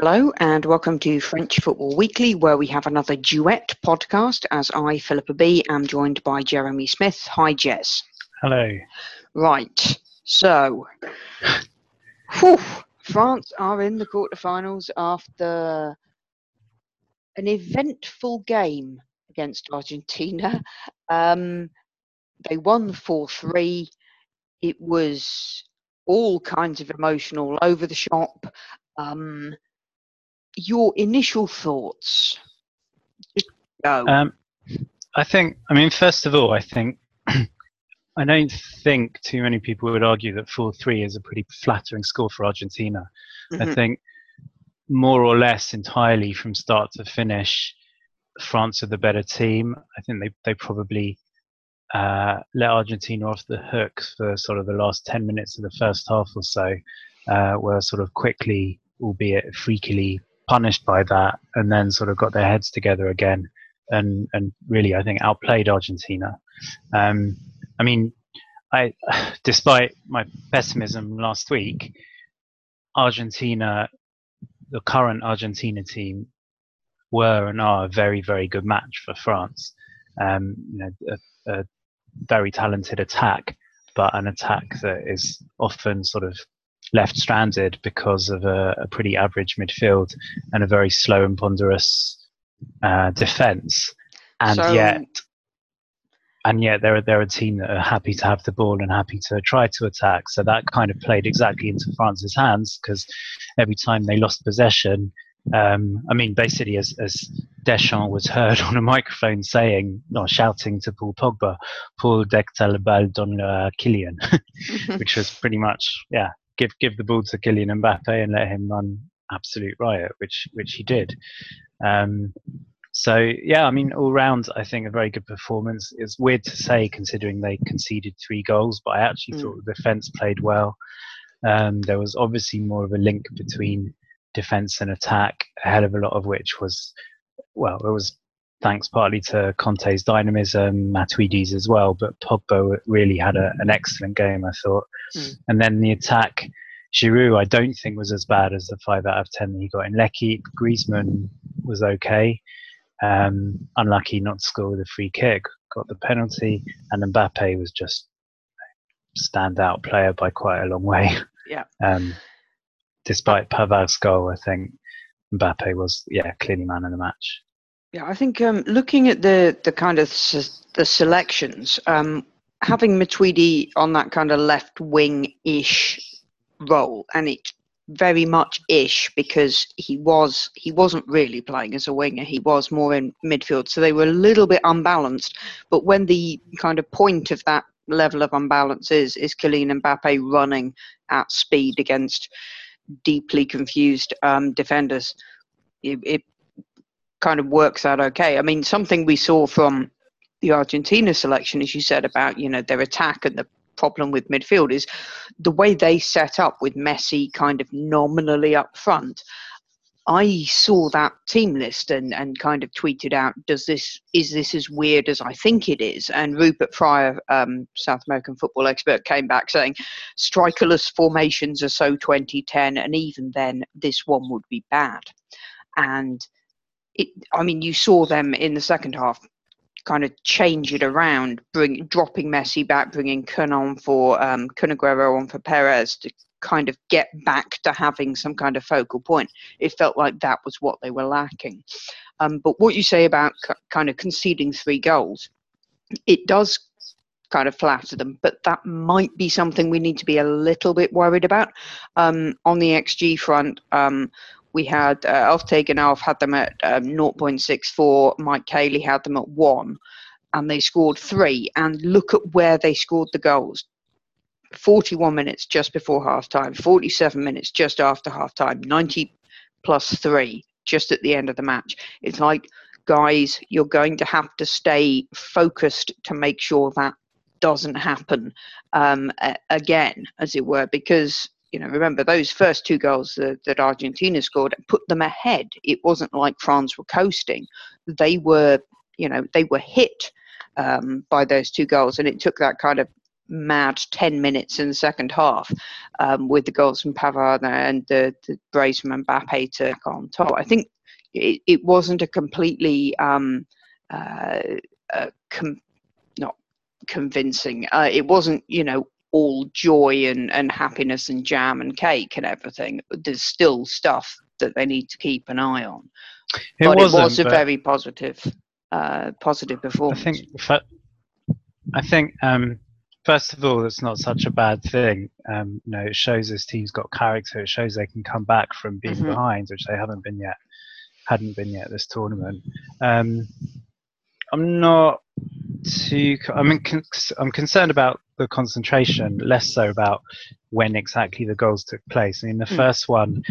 Hello and welcome to French Football Weekly, where we have another duet podcast. As I, Philippa B, am joined by Jeremy Smith. Hi, Jez. Hello. Right. So, whew, France are in the quarterfinals after an eventful game against Argentina. Um, they won 4 3. It was all kinds of emotional over the shop. Um, your initial thoughts? Go. Um, I think, I mean, first of all, I think, I don't think too many people would argue that 4 3 is a pretty flattering score for Argentina. Mm-hmm. I think more or less entirely from start to finish, France are the better team. I think they, they probably uh, let Argentina off the hook for sort of the last 10 minutes of the first half or so, uh, were sort of quickly, albeit freakily, punished by that and then sort of got their heads together again and and really I think outplayed Argentina. Um, I mean, I despite my pessimism last week, Argentina, the current Argentina team, were and are a very very good match for France. Um, you know, a, a very talented attack, but an attack that is often sort of left stranded because of a, a pretty average midfield and a very slow and ponderous uh, defence. And so, yet, and yet they're they're a team that are happy to have the ball and happy to try to attack. So that kind of played exactly into France's hands because every time they lost possession, um, I mean, basically, as, as Deschamps was heard on a microphone saying, or shouting to Paul Pogba, "Paul le balle donne le Kylian," which was pretty much, yeah, give give the ball to Kylian Mbappe and let him run absolute riot, which which he did. Um, so yeah, I mean, all round, I think a very good performance. It's weird to say considering they conceded three goals, but I actually mm. thought the defence played well. Um, there was obviously more of a link between defence and attack, a hell of a lot of which was, well, it was thanks partly to Kante's dynamism, Matuidi's as well, but Pogba really had a, an excellent game, I thought. Mm. And then the attack, Giroud, I don't think was as bad as the five out of ten that he got in L'Équipe. Griezmann was okay, um, unlucky not to score with a free kick, got the penalty, and Mbappe was just standout player by quite a long way. Yeah. Um, despite Pavard's goal, I think Mbappe was yeah clearly man of the match. Yeah, I think um, looking at the the kind of se- the selections, um, having Matuidi on that kind of left wing ish role, and it very much ish because he was he wasn't really playing as a winger he was more in midfield. So they were a little bit unbalanced but when the kind of point of that level of unbalance is is Kylian Mbappe running at speed against deeply confused um, defenders it, it kind of works out okay. I mean, something we saw from the Argentina selection, as you said about you know their attack and the problem with midfield is the way they set up with Messi kind of nominally up front. I saw that team list and, and kind of tweeted out, "Does this is this as weird as I think it is?" And Rupert Fryer, um, South American football expert, came back saying, "Strikerless formations are so 2010, and even then, this one would be bad." And it, I mean, you saw them in the second half kind of change it around, bring dropping Messi back, bringing Kun on for um, on for Perez to kind of get back to having some kind of focal point. It felt like that was what they were lacking. Um, but what you say about c- kind of conceding three goals, it does kind of flatter them, but that might be something we need to be a little bit worried about. Um, on the XG front, um, we had uh, Alf Tegenalf had them at um, 0.64, Mike Caley had them at 1, and they scored three. And look at where they scored the goals 41 minutes just before half time, 47 minutes just after half time, 90 plus three just at the end of the match. It's like, guys, you're going to have to stay focused to make sure that doesn't happen um, again, as it were, because you know, remember those first two goals that, that Argentina scored put them ahead. It wasn't like France were coasting; they were, you know, they were hit um, by those two goals, and it took that kind of mad 10 minutes in the second half um, with the goals from Pavard and the, the brace from Mbappe to on top. I think it, it wasn't a completely um, uh, uh, com- not convincing. Uh, it wasn't, you know, all joy and, and happiness and jam and cake and everything. There's still stuff that they need to keep an eye on. It but it was a very positive, uh, positive performance. I think. I think. Um, first of all, it's not such a bad thing. Um, you know, it shows this team's got character. It shows they can come back from being mm-hmm. behind, which they haven't been yet. Hadn't been yet this tournament. Um, I'm not too. I mean, I'm concerned about the concentration, less so about when exactly the goals took place. I mean, the mm. first one,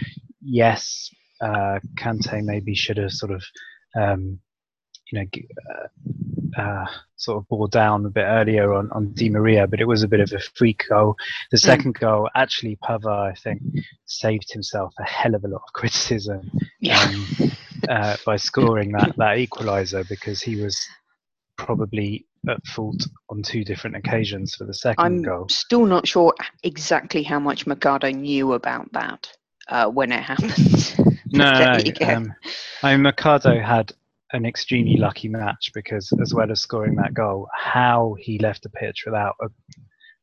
yes, uh, Kante maybe should have sort of, um, you know, uh, uh, sort of bore down a bit earlier on, on Di Maria, but it was a bit of a freak goal. The hmm. second mm. goal, actually, Pavard, I think, saved himself a hell of a lot of criticism yeah. um, uh, by scoring that, that equaliser because he was probably at fault on two different occasions for the 2nd I'm goal. I'm still not sure exactly how much Mercado knew about that uh, when it happened. no, no. Um, I mean, Mercado had an extremely lucky match because, as well as scoring that goal, how he left the pitch without a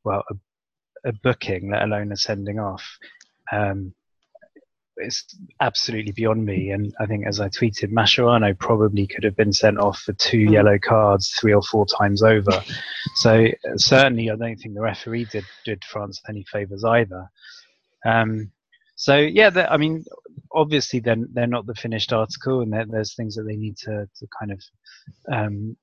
well a, a booking, let alone a sending off, um, it's absolutely beyond me. And I think, as I tweeted, Mascherano probably could have been sent off for two mm. yellow cards three or four times over. so certainly, I don't think the referee did did France any favors either. Um, so yeah, I mean, obviously, then they're not the finished article, and there's things that they need to to kind of um,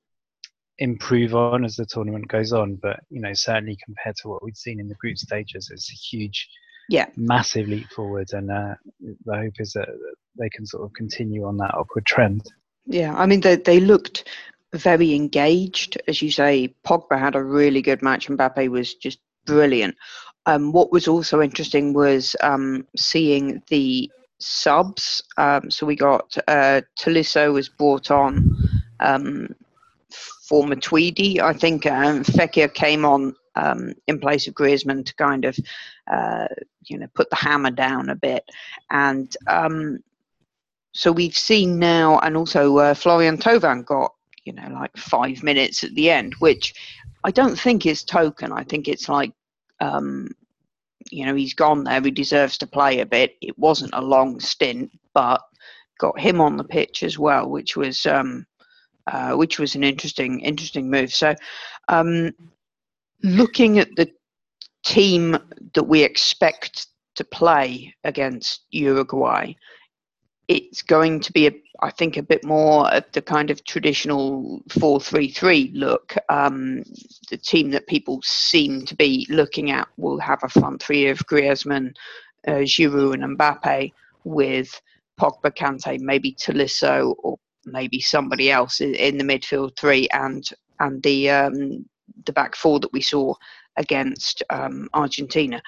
improve on as the tournament goes on. But you know, certainly compared to what we'd seen in the group stages, it's a huge yeah. massive leap forward and uh, the hope is that they can sort of continue on that upward trend. Yeah i mean they, they looked very engaged. As you say pogba had a really good match and mbappe was just brilliant. Um, what was also interesting was um, seeing the subs. Um, so we got uh, Tolisso was brought on um, for Matuidi. I think um, Fekir came on um, in place of Griezmann to kind of, uh, you know, put the hammer down a bit. And um, so we've seen now, and also uh, Florian Thauvin got, you know, like five minutes at the end, which I don't think is token. I think it's like, um, you know, he's gone there. He deserves to play a bit. It wasn't a long stint, but got him on the pitch as well, which was um, uh, which was an interesting interesting move. So um, looking at the team that we expect to play against Uruguay, it's going to be, a, I think, a bit more of the kind of traditional 4 3 3 look. Um, the team that people seem to be looking at will have a front three of Griezmann, uh, Giroud, and Mbappe with Pogba, Kante, maybe Tolisso, or maybe somebody else in the midfield three, and and the um, the back four that we saw against um, Argentina.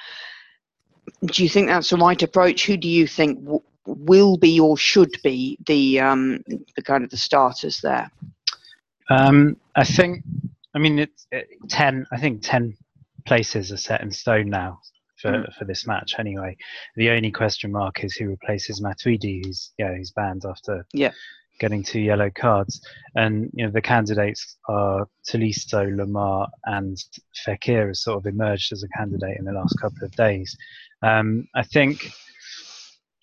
Do you think that's the right approach? Who do you think w- will be or should be the um, the kind of the starters there? Um, I think. I mean, it's it, ten. I think ten places are set in stone now for, mm. for this match. Anyway, the only question mark is who replaces Matuidi, who's yeah, he's banned after yeah getting two yellow cards. And you know the candidates are Tolisso, Lemar, and Fekir has sort of emerged as a candidate in the last couple of days. Um, I think.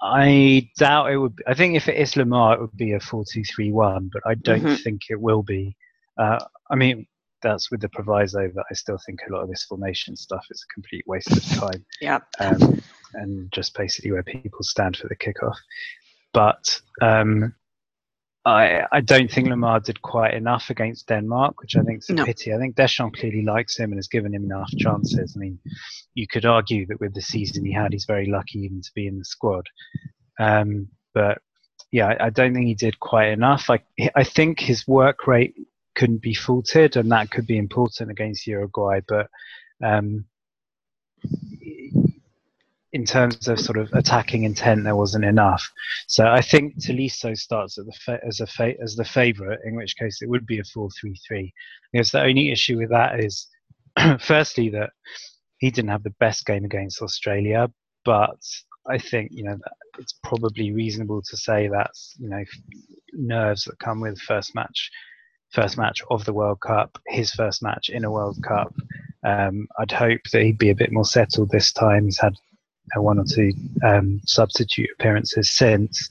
I doubt it would. Be, I think if it is Lemar, it would be a four-two-three-one, but I don't mm-hmm. think it will be. Uh, I mean, that's with the proviso that I still think a lot of this formation stuff is a complete waste of time. yeah. Um, and just basically where people stand for the kickoff. But um, I, I don't think Lemar did quite enough against Denmark, which I think is a no. pity. I think Deschamps clearly likes him and has given him enough chances. I mean, you could argue that with the season he had, he's very lucky even to be in the squad. Um, but yeah, I, I, don't think he did quite enough. I, I think his work rate couldn't be faulted, and that could be important against Uruguay. But um, in terms of sort of attacking intent, there wasn't enough. So I think Tolisso starts fa- as fa- as the favourite, in which case it would be a four-three-three. Because the only issue with that is firstly, that he didn't have the best game against Australia, but I think you know it's probably reasonable to say that's you know nerves that come with first match, first match of the World Cup, his first match in a World Cup. Um, I'd hope that he'd be a bit more settled this time. He's had one or two um, substitute appearances since.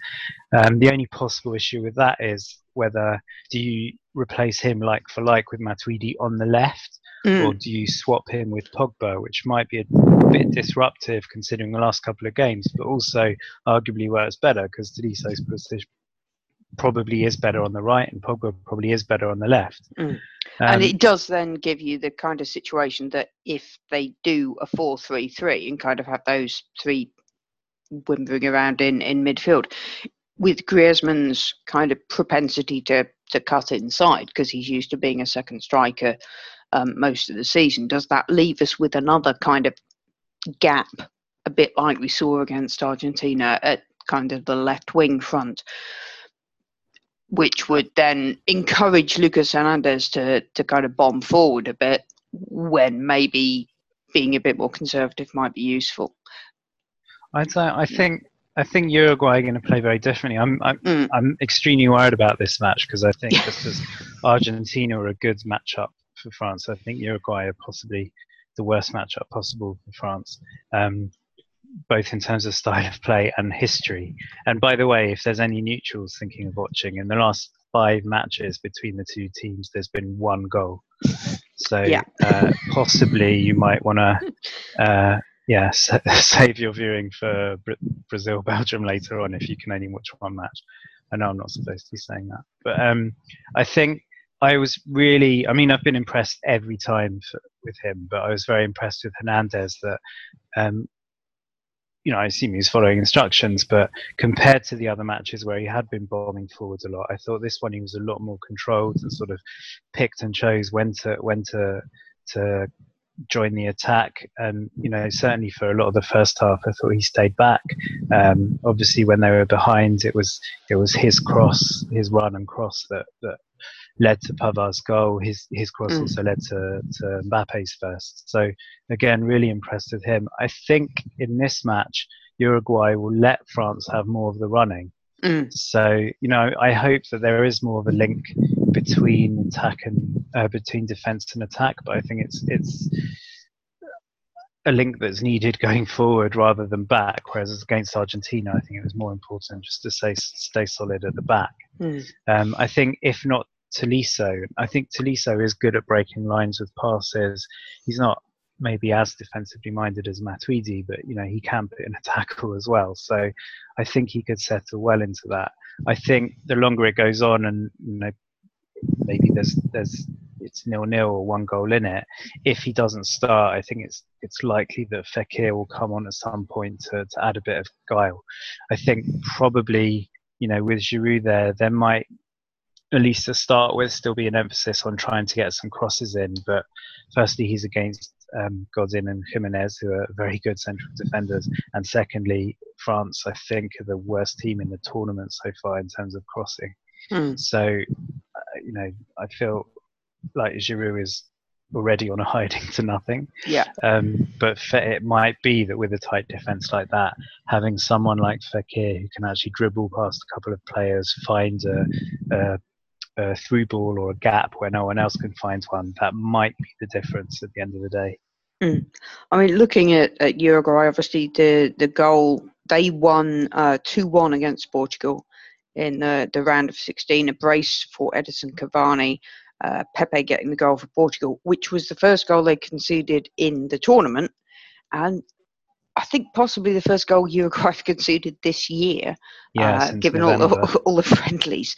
Um, the only possible issue with that is whether do you replace him like for like with Matuidi on the left, mm. or do you swap him with Pogba, which might be a bit disruptive considering the last couple of games, but also arguably it's better because position probably is better on the right and Pogba probably is better on the left. Mm. Um, and it does then give you the kind of situation that if they do a 4-3-3 and kind of have those three whimpering around in, in midfield, with Griezmann's kind of propensity to, to cut inside because he's used to being a second striker um, most of the season, does that leave us with another kind of gap, a bit like we saw against Argentina at kind of the left wing front? Which would then encourage Lucas Hernandez to, to kind of bomb forward a bit when maybe being a bit more conservative might be useful. I'd say I think I think Uruguay are going to play very differently. I'm I'm, mm. I'm extremely worried about this match because I think just as Argentina are a good matchup for France, I think Uruguay are possibly the worst matchup possible for France. Um, both in terms of style of play and history. And by the way, if there's any neutrals thinking of watching, in the last five matches between the two teams, there's been one goal. So yeah. uh, possibly you might want to, uh, yeah, save your viewing for Brazil Belgium later on if you can only watch one match. I know I'm not supposed to be saying that, but um, I think I was really, I mean, I've been impressed every time for, with him, but I was very impressed with Hernandez that um, you know, I assume he's following instructions, but compared to the other matches where he had been bombing forwards a lot, I thought this one he was a lot more controlled and sort of picked and chose when to when to to join the attack. And you know, certainly for a lot of the first half, I thought he stayed back. Um, obviously, when they were behind, it was it was his cross, his run and cross that that led to Pavard's goal. His his cross mm. also led to, to Mbappe's first. So again, really impressed with him. I think in this match, Uruguay will let France have more of the running. Mm. So you know, I hope that there is more of a link between attack and uh, between defense and attack. But I think it's it's a link that's needed going forward rather than back. Whereas against Argentina, I think it was more important just to stay stay solid at the back. Mm. Um, I think if not Tolisso. I think Tolisso is good at breaking lines with passes. He's not maybe as defensively minded as Matuidi, but you know he can put in a tackle as well. So I think he could settle well into that. I think the longer it goes on, and you know maybe there's there's it's nil nil or one goal in it. If he doesn't start, I think it's it's likely that Fekir will come on at some point to, to add a bit of guile. I think probably you know with Giroud there, there might at least to start with, still be an emphasis on trying to get some crosses in. But firstly, he's against um, Godin and Giménez, who are very good central defenders. And secondly, France, I think, are the worst team in the tournament so far in terms of crossing. Mm. So, uh, you know, I feel like Giroud is already on a hiding to nothing. Yeah. Um, but it might be that with a tight defense like that, having someone like Fekir who can actually dribble past a couple of players, find a, a a through ball or a gap where no one else can find one, that might be the difference at the end of the day. Mm. I mean, looking at, at Uruguay, obviously the the goal they won uh, two uh, one against Portugal in the, the round of 16, a brace for Edison Cavani, uh, Pepe getting the goal for Portugal, which was the first goal they conceded in the tournament, and I think possibly the first goal Uruguay conceded this year, yeah, uh, given all the, all the friendlies.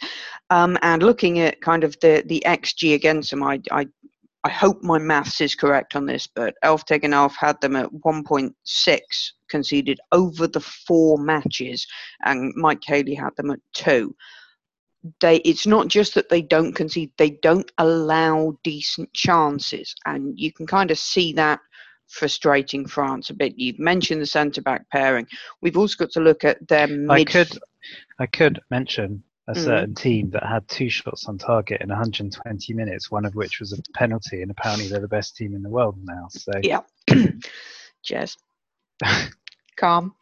Um, and looking at kind of the, the XG against them, I, I, I hope my maths is correct on this, but Elf Tegenalf had them at 1.6 conceded over the four matches, and Mike Caley had them at two. They, it's not just that they don't concede; they don't allow decent chances, and you can kind of see that frustrating France a bit. You've mentioned the centre back pairing. We've also got to look at their mid. I could, I could mention a mm. certain team that had two shots on target in 120 minutes, one of which was a penalty, and apparently they're the best team in the world now. So yeah, cheers. Calm.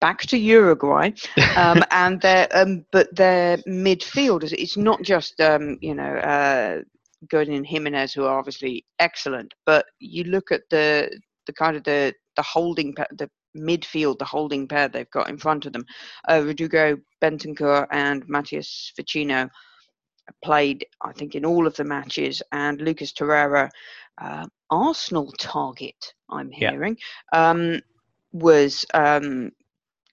Back to Uruguay, um, and their um, but their midfielders. It's not just um, you know uh, Godin and Giménez who are obviously excellent, but you look at the the kind of the the holding the midfield, the holding pair they've got in front of them. Uh, Rodrigo Bentancur and Matias Vecino played, I think, in all of the matches, and Lucas Torreira, uh, Arsenal target, I'm hearing, yeah. um, was um,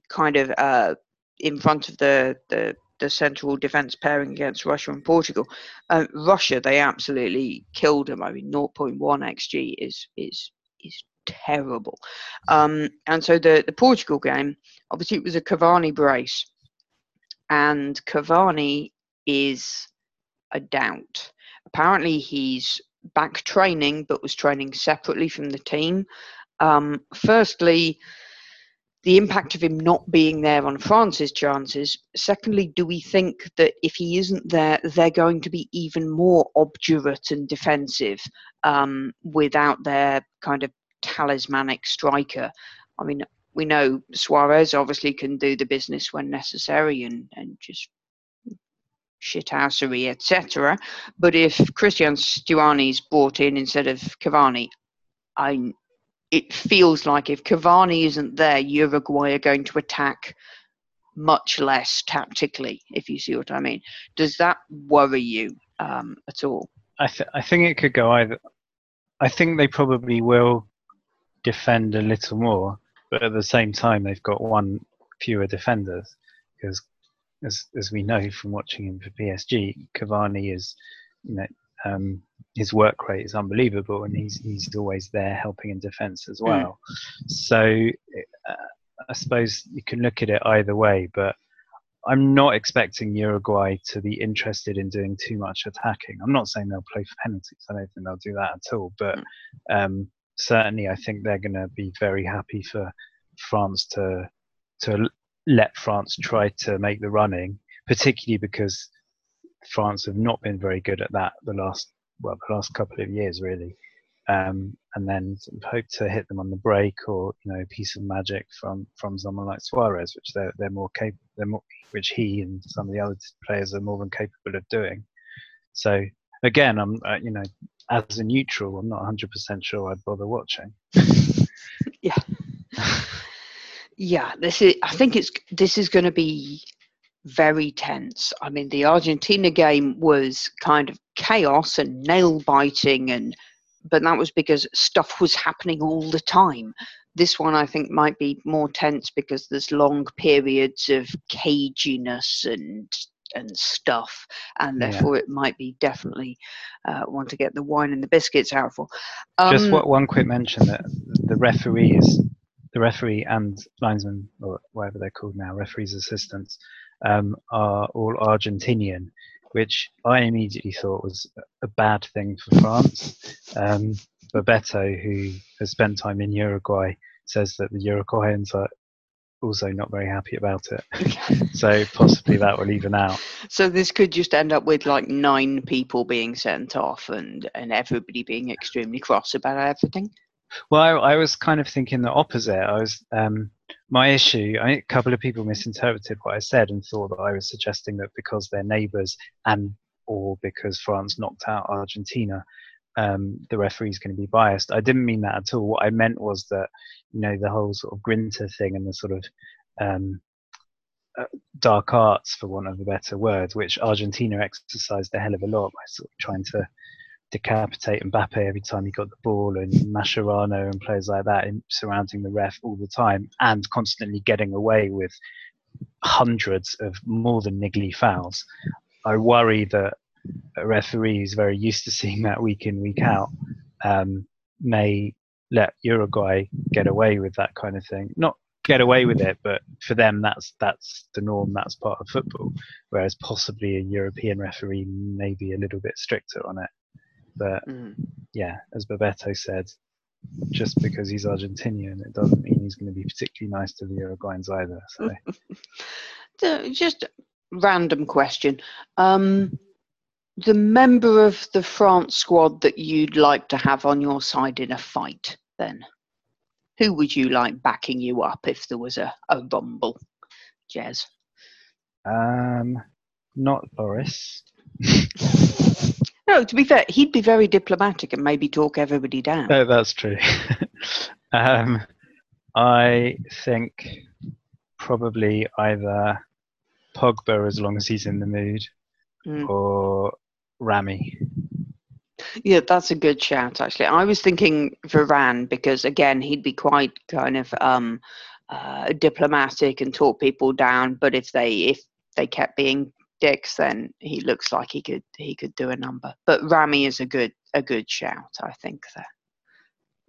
kind of uh, in front of the, the the central defence pairing against Russia and Portugal. Uh, Russia, they absolutely killed them. I mean, 0.1 xg is is is terrible. Um, and so the, the Portugal game, obviously, it was a Cavani brace, and Cavani is a doubt. Apparently, he's back training, but was training separately from the team. Um, firstly, the impact of him not being there on France's chances. Secondly, do we think that if he isn't there, they're going to be even more obdurate and defensive um, without their kind of talismanic striker. I mean, we know Suarez obviously can do the business when necessary and, and just shithousery, etc. But if Christian Stuani's brought in instead of Cavani, I it feels like if Cavani isn't there, Uruguay are going to attack much less tactically, if you see what I mean. Does that worry you um, at all? I, th- I think it could go either. I think they probably will defend a little more, but at the same time they've got one fewer defenders because, as as we know from watching him for PSG, Cavani is, you know, um, his work rate is unbelievable, and he's he's always there helping in defence as hmm. well. Mm. So uh, I suppose you can look at it either way, but. I'm not expecting Uruguay to be interested in doing too much attacking. I'm not saying they'll play for penalties. I don't think they'll do that at all. But hmm. um, certainly I think they're going to be very happy for France to to let France try to make the running, particularly because France have not been very good at that the last well the last couple of years really. Um, and then hope to hit them on the break or you know a piece of magic from from someone like Suarez, which they're they're more capable, which he and some of the other players are more than capable of doing. So again, I'm uh, you know as a neutral, I'm not 100% sure I'd bother watching. yeah. yeah, this is. I think it's. This is going to be very tense. I mean, the Argentina game was kind of chaos and nail biting, and but that was because stuff was happening all the time. This one, I think, might be more tense because there's long periods of caginess and and stuff, and therefore yeah. it might be definitely uh, want to get the wine and the biscuits out for. Um, Just what, one quick mention that the referee is the referee and linesman or whatever they're called now, referees assistants, um, are all Argentinian, which I immediately thought was a bad thing for France. Um, Bebeto, who has spent time in Uruguay, says that the Uruguayans are also not very happy about it. so possibly that will even out. So this could just end up with like nine people being sent off and and everybody being extremely cross about everything. Well, I, I was kind of thinking the opposite. I was um, my issue. I a couple of people misinterpreted what I said and thought that I was suggesting that because they're neighbours and or because France knocked out Argentina, um, the referee is going to be biased. I didn't mean that at all. What I meant was that, you know, the whole sort of Grinter thing and the sort of um, uh, dark arts, for want of a better word, which Argentina exercised a hell of a lot by sort of trying to decapitate Mbappe every time he got the ball, and Mascherano and players like that in, surrounding the ref all the time, and constantly getting away with hundreds of more than niggly fouls. I worry that a referee who's very used to seeing that week in, week out, um, may let Uruguay get away with that kind of thing. Not get away with it, but for them, that's that's the norm. That's part of football. Whereas possibly a European referee may be a little bit stricter on it. But mm. yeah, as Bebeto said, just because he's Argentinian, it doesn't mean he's going to be particularly nice to the Uruguayans either. So. just random question. Um, the member of the France squad that you'd like to have on your side in a fight, then? Who would you like backing you up if there was a, a rumble, Jez? Um, not Boris. no, to be fair, he'd be very diplomatic and maybe talk everybody down. No, that's true. um, I think probably either Pogba, as long as he's in the mood, mm. or Rami. Yeah, that's a good shout. Actually, I was thinking Varane because again, he'd be quite kind of um, uh, diplomatic and talk people down. But if they if they kept being dicks, then he looks like he could he could do a number. But Rami is a good a good shout. I think there.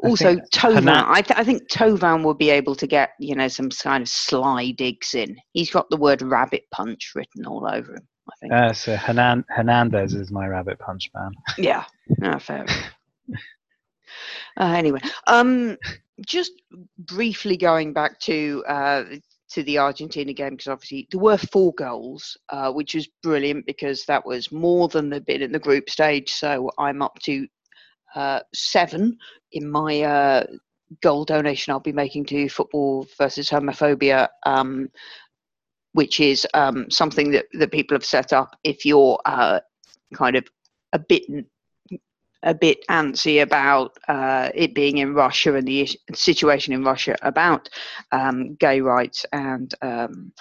Also, Thauvin. I, th- I think Thauvin will be able to get you know some kind of sly digs in. He's got the word rabbit punch written all over him. I think. Uh, so Hernan- Hernandez is my rabbit punch man. Yeah, no, fair. uh, anyway, um, just briefly going back to uh, to the Argentina game because obviously there were four goals, uh, which was brilliant because that was more than the bit in the group stage. So I'm up to uh, seven in my uh, goal donation I'll be making to Football versus Homophobia um, which is um, something that, that people have set up if you're uh, kind of a bit a bit antsy about uh, it being in Russia and the situation in Russia about um, gay rights and um,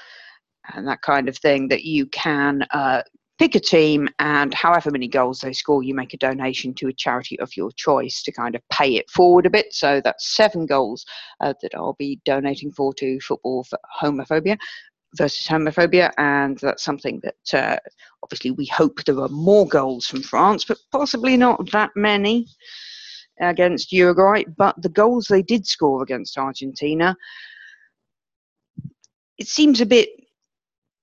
and that kind of thing. That you can uh, pick a team and however many goals they score, you make a donation to a charity of your choice to kind of pay it forward a bit. So that's seven goals uh, that I'll be donating for to Football for Homophobia versus homophobia, and that's something that uh, obviously we hope there are more goals from France, but possibly not that many against Uruguay. But the goals they did score against Argentina, it seems a bit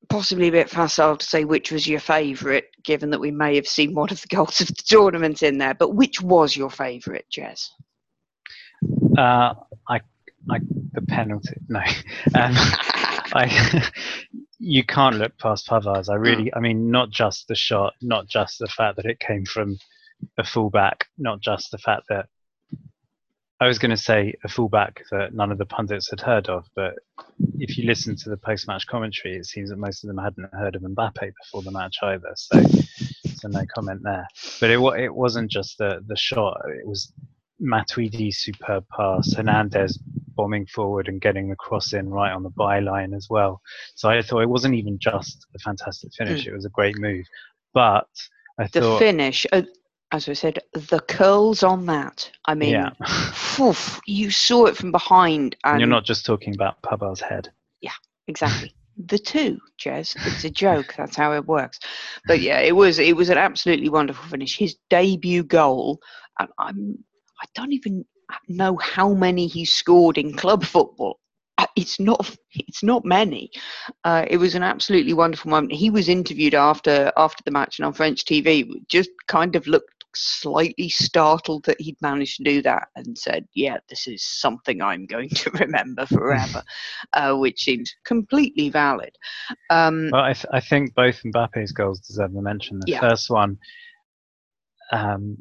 possibly a bit facile to say which was your favourite, given that we may have seen one of the goals of the tournament in there. But which was your favourite, Jez? Uh, I, I, the penalty. No, um, I, you can't look past Pavard's. I really, mm. I mean, not just the shot, not just the fact that it came from a fullback, not just the fact that I was going to say a fullback that none of the pundits had heard of, but if you listen to the post-match commentary, it seems that most of them hadn't heard of Mbappe before the match either. So, so no comment there. But it it wasn't just the the shot; it was Matuidi's superb pass, Hernandez bombing forward and getting the cross in right on the byline as well. So I thought it wasn't even just a fantastic finish; mm. it was a great move. But I the thought finish. Uh, as I said, the curls on that. I mean, yeah. oof, you saw it from behind. And, you're not just talking about Pavard's head. Yeah, exactly. the two, Jez. It's a joke. That's how it works. But yeah, it was it was an absolutely wonderful finish. His debut goal. I'm I don't even know how many he scored in club football. Uh, it's not it's not many. Uh, it was an absolutely wonderful moment. He was interviewed after after the match and on French TV, just kind of looked slightly startled that he'd managed to do that and said, "Yeah, this is something I'm going to remember forever," uh, which seems completely valid. Um, well, I, th- I, think both Mbappe's goals deserve a mention. The yeah. first one. Um,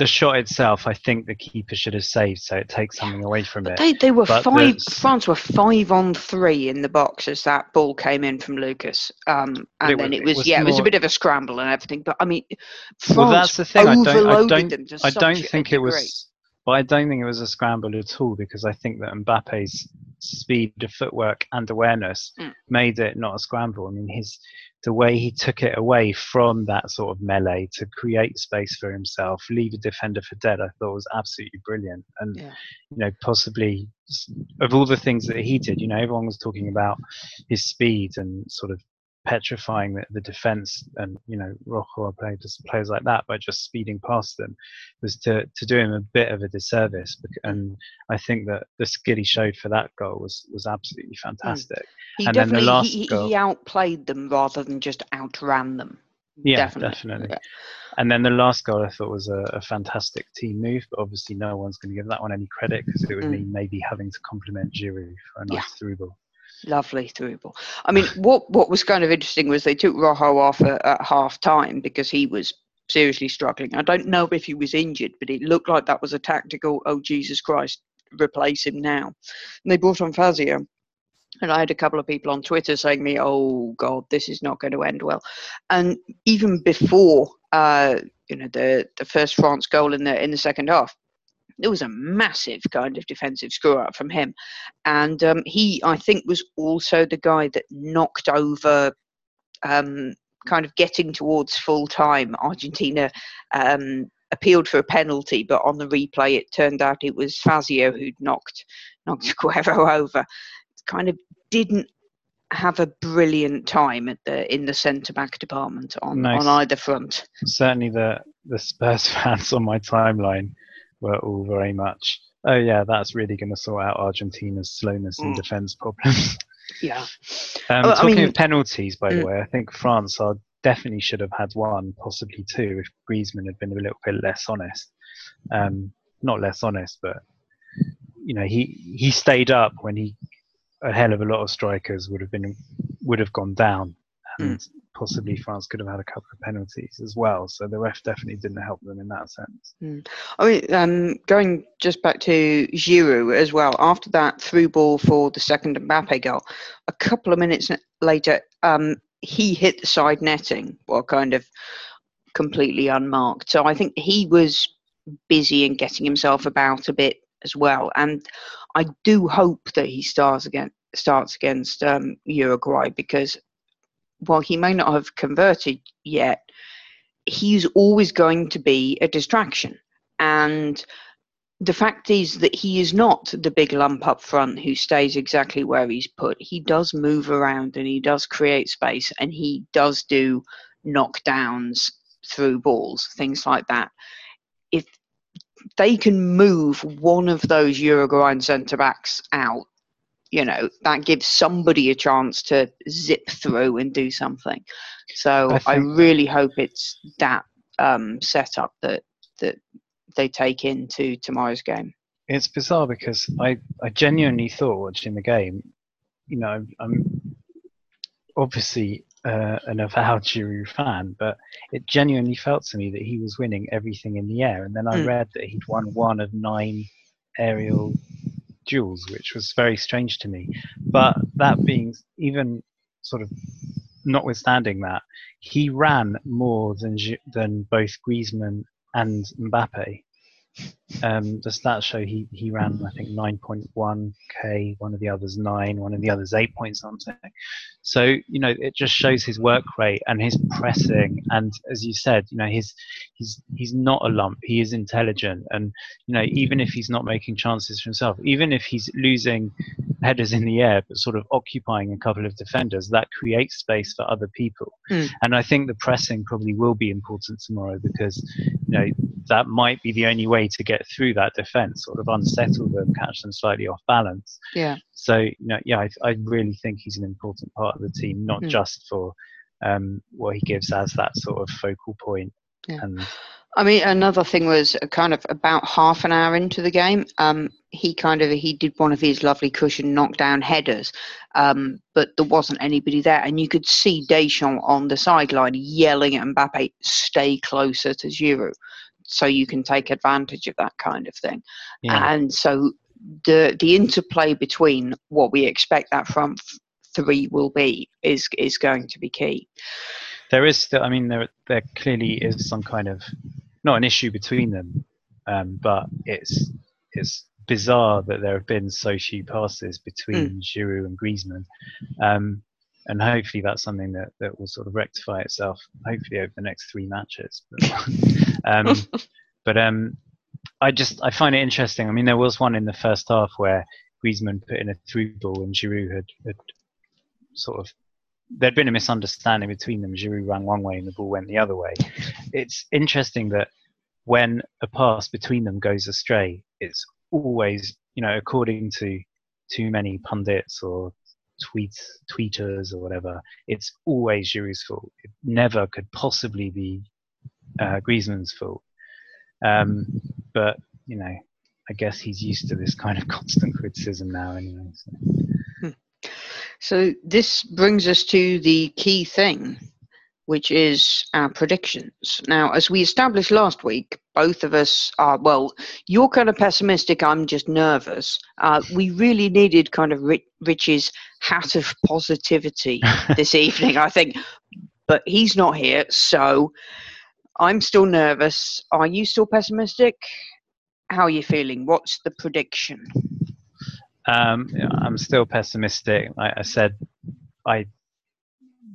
the shot itself, I think the keeper should have saved, so it takes something away from it. They, they were but five. France were five on three in the box as that ball came in from Lucas, um, and it then was, it was, was yeah, more, it was a bit of a scramble and everything. But I mean, France well, that's the thing. I don't, I don't, I don't think it was. But I don't think it was a scramble at all because I think that Mbappe's speed of footwork and awareness mm. made it not a scramble. I mean, his the way he took it away from that sort of melee to create space for himself, leave a defender for dead, I thought was absolutely brilliant. And yeah. you know, possibly of all the things that he did, you know, everyone was talking about his speed and sort of petrifying the, the defense and you know Rojo played players like that by just speeding past them was to to do him a bit of a disservice and I think that the skill he showed for that goal was was absolutely hmm. fantastic he and definitely the he, goal, he, outplayed them rather than just outran them yeah definitely, definitely. Yeah. And then the last goal I thought was a, a fantastic team move, but obviously no one's going to give that one any credit because it would mm. mean maybe having to compliment Giroud for a nice yeah. through ball. Lovely through ball. I mean, what what was kind of interesting was they took Rojo off at, at half time because he was seriously struggling. I don't know if he was injured, but it looked like that was a tactical. Oh Jesus Christ! Replace him now. And they brought on Fazio, and I had a couple of people on Twitter saying me, "Oh God, this is not going to end well." And even before, uh, you know, the the first France goal in the in the second half, there was a massive kind of defensive screw up from him, and um, he, I think, was also the guy that knocked over. Um, kind of getting towards full time, Argentina um, appealed for a penalty, but on the replay it turned out it was Fazio who'd knocked knocked Aguero over kind of didn't have a brilliant time at the in the centre back department on, nice. on either front. Certainly, the the Spurs fans on my timeline were all very much. Oh yeah, that's really going to sort out Argentina's slowness and mm. defence problems. Yeah. Um, well, talking I mean, of penalties, by mm. the way, I think France are definitely should have had one, possibly two, if Griezmann had been a little bit less honest. Um, not less honest, but you know, he he stayed up when he a hell of a lot of strikers would have been would have gone down, and mm. possibly France could have had a couple of penalties as well. So the ref definitely didn't help them in that sense. Mm. I mean, um, going just back to Giroud as well. After that through ball for the second Mbappe goal, a couple of minutes later, um, he hit the side netting, well, kind of completely unmarked. So I think he was busy and getting himself about a bit as well. And I do hope that he starts again starts against um, Uruguay because while he may not have converted yet, he's always going to be a distraction. And the fact is that he is not the big lump up front who stays exactly where he's put. He does move around and he does create space and he does do knockdowns through balls, things like that. If they can move one of those Uruguayan centre backs out, you know, that gives somebody a chance to zip through and do something. So I, I really hope it's that um, setup that that they take into tomorrow's game. It's bizarre because I, I genuinely thought watching the game, you know, I'm obviously uh, an avowed Giroud fan, but it genuinely felt to me that he was winning everything in the air. And then I mm. read that he'd won one of nine aerial duels, which was very strange to me. But that being even sort of notwithstanding that, he ran more than than both Griezmann and Mbappe um, the stats show he, he ran, I think, 9.1k, one of the others 9, one of the others 8 point something. So, you know, it just shows his work rate and his pressing. And as you said, you know, he's, he's, he's not a lump, he is intelligent. And, you know, even if he's not making chances for himself, even if he's losing headers in the air, but sort of occupying a couple of defenders, that creates space for other people. Mm. And I think the pressing probably will be important tomorrow because, you know, that might be the only way to get through that defense, sort of unsettle them, catch them slightly off balance. Yeah. So, you know, yeah, I, I really think he's an important part of the team, not mm. just for um, what he gives as that sort of focal point. Yeah. And I mean, another thing was kind of about half an hour into the game. Um, he kind of he did one of his lovely cushion knockdown headers, um, but there wasn't anybody there, and you could see Deschamps on the sideline yelling at Mbappe, "Stay closer to Giroud." So you can take advantage of that kind of thing. Yeah. And so the the interplay between what we expect that front three will be is is going to be key. There is, still, I mean, there there clearly is some kind of not an issue between them, um, but it's it's bizarre that there have been so few passes between mm. Giroud and Griezmann. Um, and hopefully that's something that, that will sort of rectify itself hopefully over the next three matches. But, um, but um, I just I find it interesting. I mean there was one in the first half where Griezmann put in a through ball and Giroud had, had sort of there'd been a misunderstanding between them. Giroud ran one way and the ball went the other way. It's interesting that when a pass between them goes astray it's always you know according to too many pundits or tweets, tweeters or whatever, it's always Giroud's fault. It never could possibly be uh, Griezmann's fault. Um, but you know, I guess he's used to this kind of constant criticism now, anyway. So. Hmm. so this brings us to the key thing, which is our predictions. Now, as we established last week, both of us are, well, you're kind of pessimistic, I'm just nervous. Uh, we really needed kind of Rich's hat of positivity this evening, I think, but he's not here, so I'm still nervous. Are you still pessimistic? How are you feeling? What's the prediction? Um, I'm still pessimistic. Like I said, I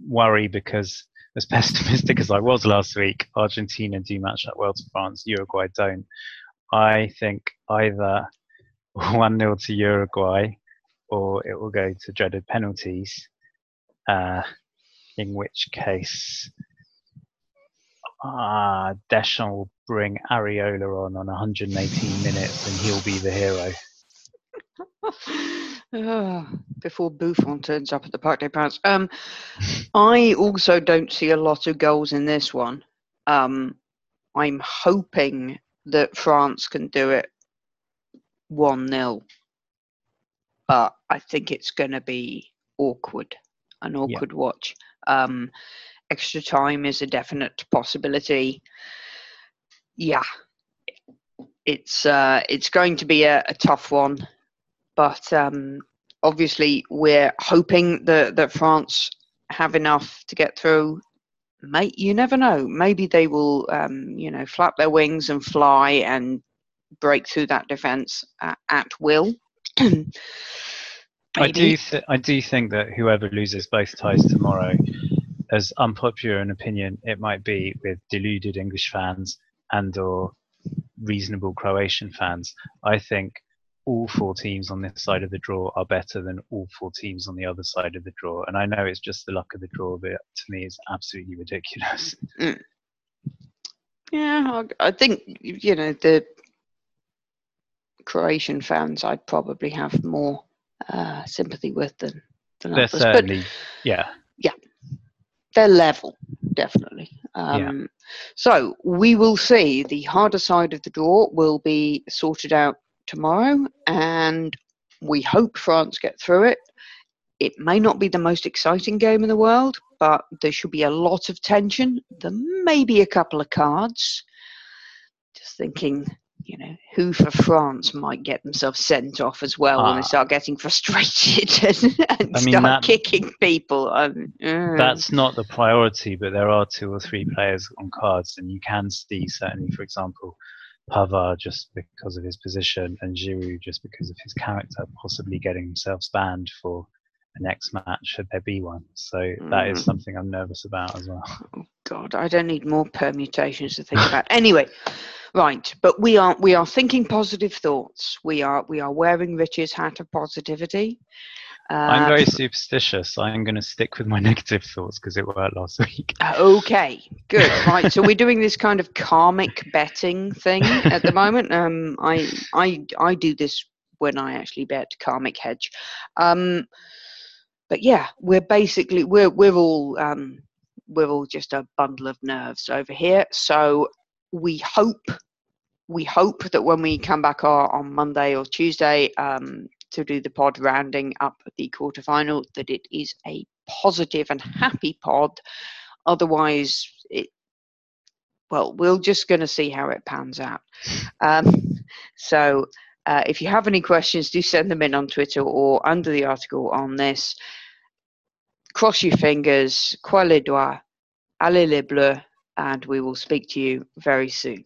worry because as pessimistic as I was last week, Argentina do match up well to France, Uruguay don't. I think either 1 0 to Uruguay or it will go to dreaded penalties, uh, in which case uh, Deschamps will bring Areola on on 118 minutes and he'll be the hero. before Buffon turns up at the Parc des Princes. Um, I also don't see a lot of goals in this one. Um, I'm hoping that France can do it 1 0. But I think it's going to be awkward, an awkward yeah. watch. Um, extra time is a definite possibility. Yeah, it's uh, it's going to be a, a tough one but um, obviously we're hoping that, that France have enough to get through. Mate, you never know. Maybe they will, um, you know, flap their wings and fly and break through that defence uh, at will. I do, th- I do think that whoever loses both ties tomorrow, as unpopular an opinion it might be with deluded English fans and or reasonable Croatian fans, I think all four teams on this side of the draw are better than all four teams on the other side of the draw. And I know it's just the luck of the draw, but to me, it's absolutely ridiculous. Mm. Yeah, I think you know the Croatian fans. I'd probably have more uh, sympathy with than than they're others. Certainly, but, yeah, yeah, they're level definitely. Um, yeah. So we will see. The harder side of the draw will be sorted out tomorrow, and we hope France get through it. It may not be the most exciting game in the world, but there should be a lot of tension. There may be a couple of cards. Just thinking, you know, who for France might get themselves sent off as well when they ah. start getting frustrated and, and mean, start that, kicking people. Um, uh. That's not the priority, but there are two or three players on cards, and you can see certainly, for example, Pavard just because of his position, and Giroud just because of his character, possibly getting themselves banned for a next match should there be one. So mm. that is mm. something I'm nervous about as well. Oh God, I don't need more permutations to think about. Anyway, right, but we are we are thinking positive thoughts. We are we are wearing Rich's hat of positivity. Uh, I'm very superstitious. I'm going to stick with my negative thoughts because it worked last week. Okay, good. right, so we're doing this kind of karmic betting thing at the moment. Um, I I I do this when I actually bet karmic hedge. Um, but yeah, we're basically we're we're all um, we're all just a bundle of nerves over here. So we hope we hope that when we come back on Monday or Tuesday, um, to do the pod rounding up the quarterfinal that it is a positive and happy pod. Otherwise, it well, we're just going to see how it pans out. Um, so, uh, if you have any questions, do send them in on Twitter or under the article on this. Cross your fingers, croix les doigts, allez les bleus, and we will speak to you very soon.